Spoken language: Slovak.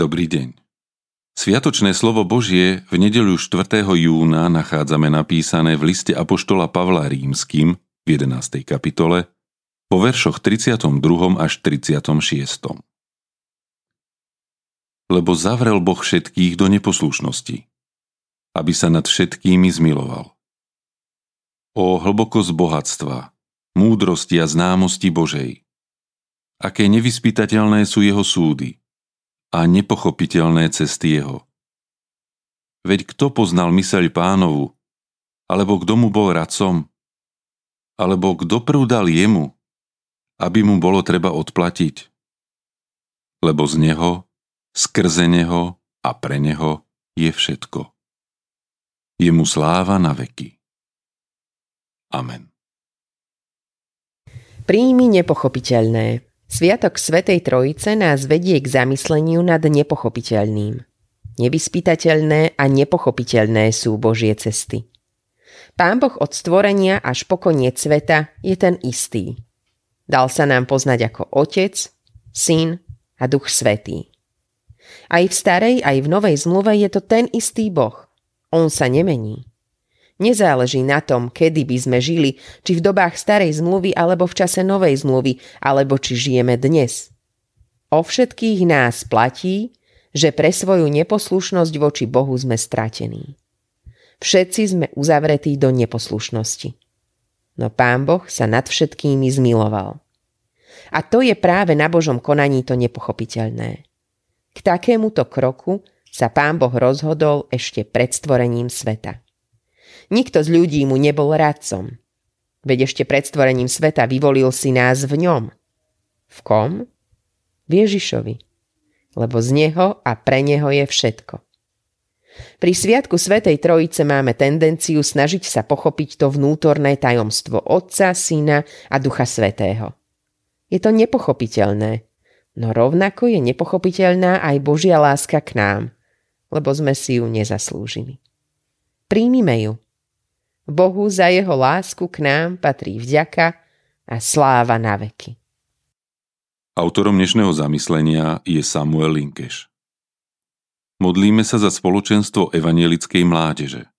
Dobrý deň. Sviatočné slovo Božie v nedeľu 4. júna nachádzame napísané v liste Apoštola Pavla Rímským v 11. kapitole po veršoch 32. až 36. Lebo zavrel Boh všetkých do neposlušnosti, aby sa nad všetkými zmiloval. O hlbokosť bohatstva, múdrosti a známosti Božej. Aké nevyspytateľné sú jeho súdy – a nepochopiteľné cesty jeho. Veď kto poznal myseľ pánovu, alebo kto mu bol radcom, alebo kto prúdal jemu, aby mu bolo treba odplatiť. Lebo z neho, skrze neho a pre neho je všetko. Je mu sláva na veky. Amen. Príjmi nepochopiteľné. Sviatok Svetej Trojice nás vedie k zamysleniu nad nepochopiteľným. Nevyspytateľné a nepochopiteľné sú Božie cesty. Pán Boh od stvorenia až po koniec sveta je ten istý. Dal sa nám poznať ako Otec, Syn a Duch Svetý. Aj v starej, aj v novej zmluve je to ten istý Boh. On sa nemení. Nezáleží na tom, kedy by sme žili, či v dobách starej zmluvy alebo v čase novej zmluvy, alebo či žijeme dnes. O všetkých nás platí, že pre svoju neposlušnosť voči Bohu sme stratení. Všetci sme uzavretí do neposlušnosti. No Pán Boh sa nad všetkými zmiloval. A to je práve na Božom konaní to nepochopiteľné. K takémuto kroku sa Pán Boh rozhodol ešte pred stvorením sveta. Nikto z ľudí mu nebol radcom. Veď ešte pred stvorením sveta vyvolil si nás v ňom. V kom? V Ježišovi. Lebo z neho a pre neho je všetko. Pri Sviatku Svetej Trojice máme tendenciu snažiť sa pochopiť to vnútorné tajomstvo Otca, Syna a Ducha Svetého. Je to nepochopiteľné, no rovnako je nepochopiteľná aj Božia láska k nám, lebo sme si ju nezaslúžili. Príjmime ju Bohu za jeho lásku k nám patrí vďaka a sláva na veky. Autorom dnešného zamyslenia je Samuel Linkeš. Modlíme sa za spoločenstvo evanielickej mládeže.